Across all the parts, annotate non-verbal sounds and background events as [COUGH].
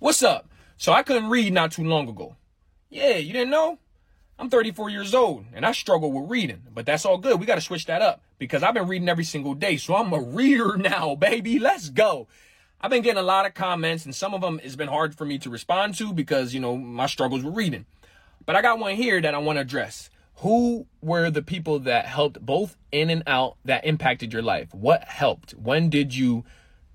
What's up? So I couldn't read not too long ago. Yeah, you didn't know? I'm 34 years old and I struggle with reading, but that's all good. We got to switch that up because I've been reading every single day. So I'm a [LAUGHS] reader now, baby. Let's go. I've been getting a lot of comments and some of them has been hard for me to respond to because, you know, my struggles with reading. But I got one here that I want to address. Who were the people that helped both in and out that impacted your life? What helped? When did you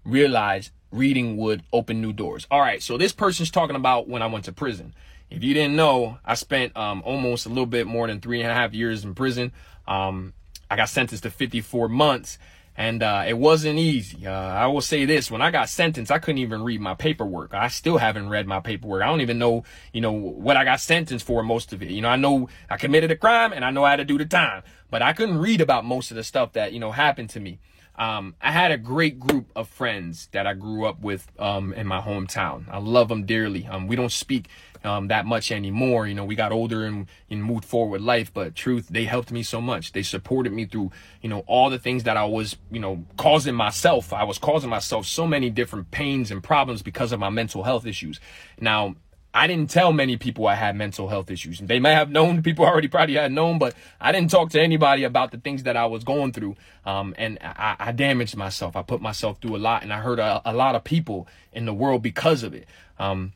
realize reading would open new doors? All right, so this person's talking about when I went to prison. If you didn't know, I spent um, almost a little bit more than three and a half years in prison. Um, I got sentenced to 54 months and uh, it wasn't easy. Uh, I will say this: when I got sentenced, I couldn't even read my paperwork. I still haven't read my paperwork. I don't even know, you know, what I got sentenced for. Most of it, you know, I know I committed a crime and I know how to do the time, but I couldn't read about most of the stuff that you know happened to me. Um, I had a great group of friends that I grew up with um, in my hometown. I love them dearly. Um, we don't speak um, that much anymore. You know, we got older and, and moved forward life, but truth, they helped me so much. They supported me through, you know, all the things that I was, you know, causing myself. I was causing myself so many different pains and problems because of my mental health issues. Now, I didn't tell many people I had mental health issues. They may have known, people already probably had known, but I didn't talk to anybody about the things that I was going through. Um, and I, I, damaged myself. I put myself through a lot and I hurt a, a lot of people in the world because of it. Um,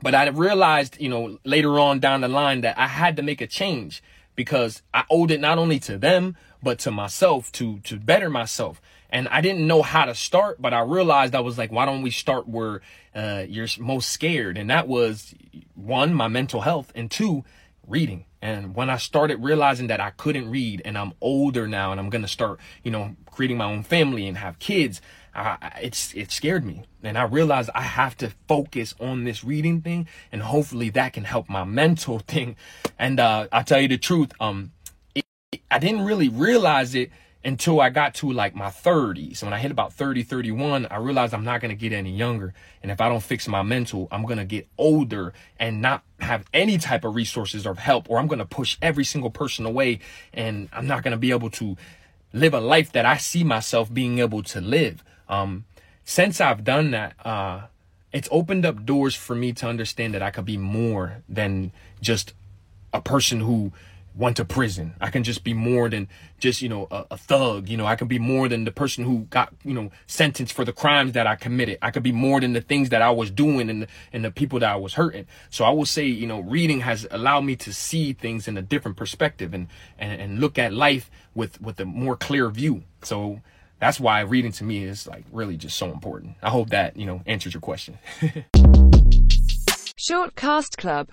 but I realized, you know, later on down the line that I had to make a change because I owed it not only to them, but to myself to, to better myself. And I didn't know how to start, but I realized I was like, why don't we start where uh, you're most scared? And that was one, my mental health, and two, reading. And when I started realizing that I couldn't read and I'm older now and I'm going to start, you know, creating my own family and have kids, I, it's, it scared me. And I realized I have to focus on this reading thing and hopefully that can help my mental [LAUGHS] thing. And, uh, I'll tell you the truth. Um, it, I didn't really realize it until I got to like my 30s. When I hit about 30, 31, I realized I'm not going to get any younger. And if I don't fix my mental, I'm going to get older and not have any type of resources or help, or I'm going to push every single person away and I'm not going to be able to live a life that I see myself being able to live. Um, since I've done that, uh, it's opened up doors for me to understand that I could be more than just a person who went to prison. I can just be more than just, you know, a, a, thug. You know, I can be more than the person who got, you know, sentenced for the crimes that I committed. I could be more than the things that I was doing and the, and the people that I was hurting. So I will say, you know, reading has allowed me to see things in a different perspective and, and, and look at life with, with a more clear view. So that's why reading to me is like really just so important. I hope that, you know, answers your question. [LAUGHS] Short Cast Club